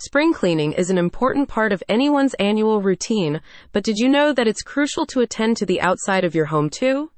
Spring cleaning is an important part of anyone's annual routine, but did you know that it's crucial to attend to the outside of your home too?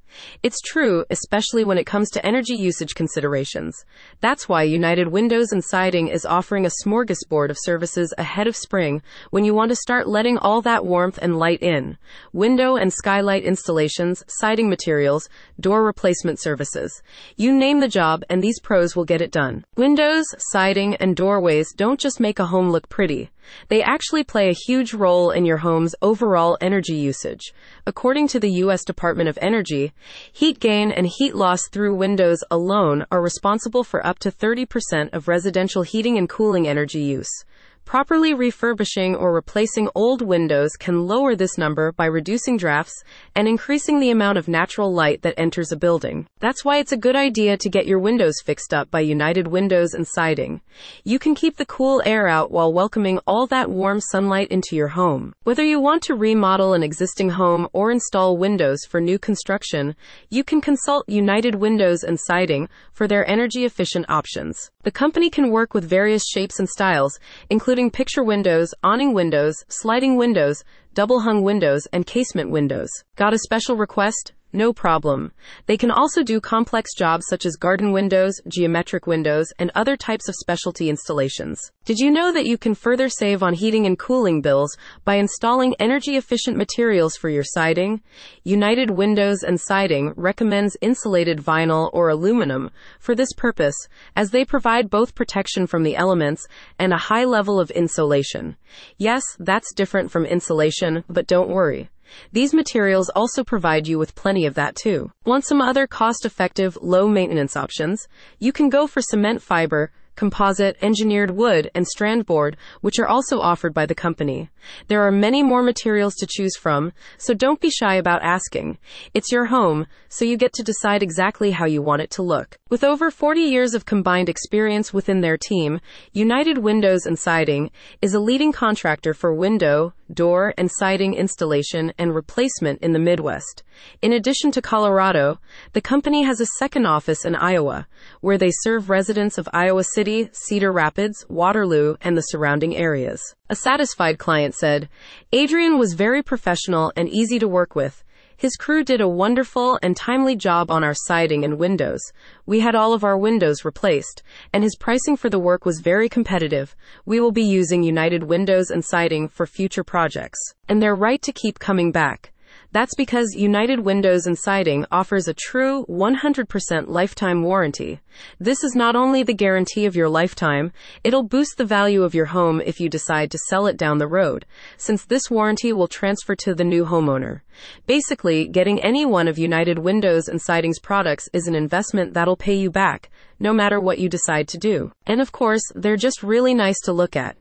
It's true, especially when it comes to energy usage considerations. That's why United Windows and Siding is offering a smorgasbord of services ahead of spring when you want to start letting all that warmth and light in. Window and skylight installations, siding materials, door replacement services. You name the job and these pros will get it done. Windows, siding, and doorways don't just make a home look pretty. They actually play a huge role in your home's overall energy usage. According to the U.S. Department of Energy, heat gain and heat loss through windows alone are responsible for up to 30% of residential heating and cooling energy use. Properly refurbishing or replacing old windows can lower this number by reducing drafts and increasing the amount of natural light that enters a building. That's why it's a good idea to get your windows fixed up by United Windows and Siding. You can keep the cool air out while welcoming all that warm sunlight into your home. Whether you want to remodel an existing home or install windows for new construction, you can consult United Windows and Siding for their energy efficient options. The company can work with various shapes and styles, including picture windows, awning windows, sliding windows, double hung windows, and casement windows. Got a special request? No problem. They can also do complex jobs such as garden windows, geometric windows, and other types of specialty installations. Did you know that you can further save on heating and cooling bills by installing energy efficient materials for your siding? United Windows and Siding recommends insulated vinyl or aluminum for this purpose, as they provide both protection from the elements and a high level of insulation. Yes, that's different from insulation, but don't worry. These materials also provide you with plenty of that too. Want some other cost effective, low maintenance options? You can go for cement fiber, composite, engineered wood, and strand board, which are also offered by the company. There are many more materials to choose from, so don't be shy about asking. It's your home, so you get to decide exactly how you want it to look. With over 40 years of combined experience within their team, United Windows and Siding is a leading contractor for window, door, and siding installation and replacement in the Midwest. In addition to Colorado, the company has a second office in Iowa, where they serve residents of Iowa City, Cedar Rapids, Waterloo, and the surrounding areas. A satisfied client said, Adrian was very professional and easy to work with. His crew did a wonderful and timely job on our siding and windows. We had all of our windows replaced, and his pricing for the work was very competitive. We will be using United Windows and Siding for future projects. And they're right to keep coming back. That's because United Windows and Siding offers a true 100% lifetime warranty. This is not only the guarantee of your lifetime, it'll boost the value of your home if you decide to sell it down the road, since this warranty will transfer to the new homeowner. Basically, getting any one of United Windows and Siding's products is an investment that'll pay you back, no matter what you decide to do. And of course, they're just really nice to look at.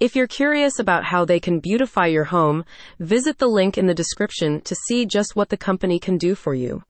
If you're curious about how they can beautify your home, visit the link in the description to see just what the company can do for you.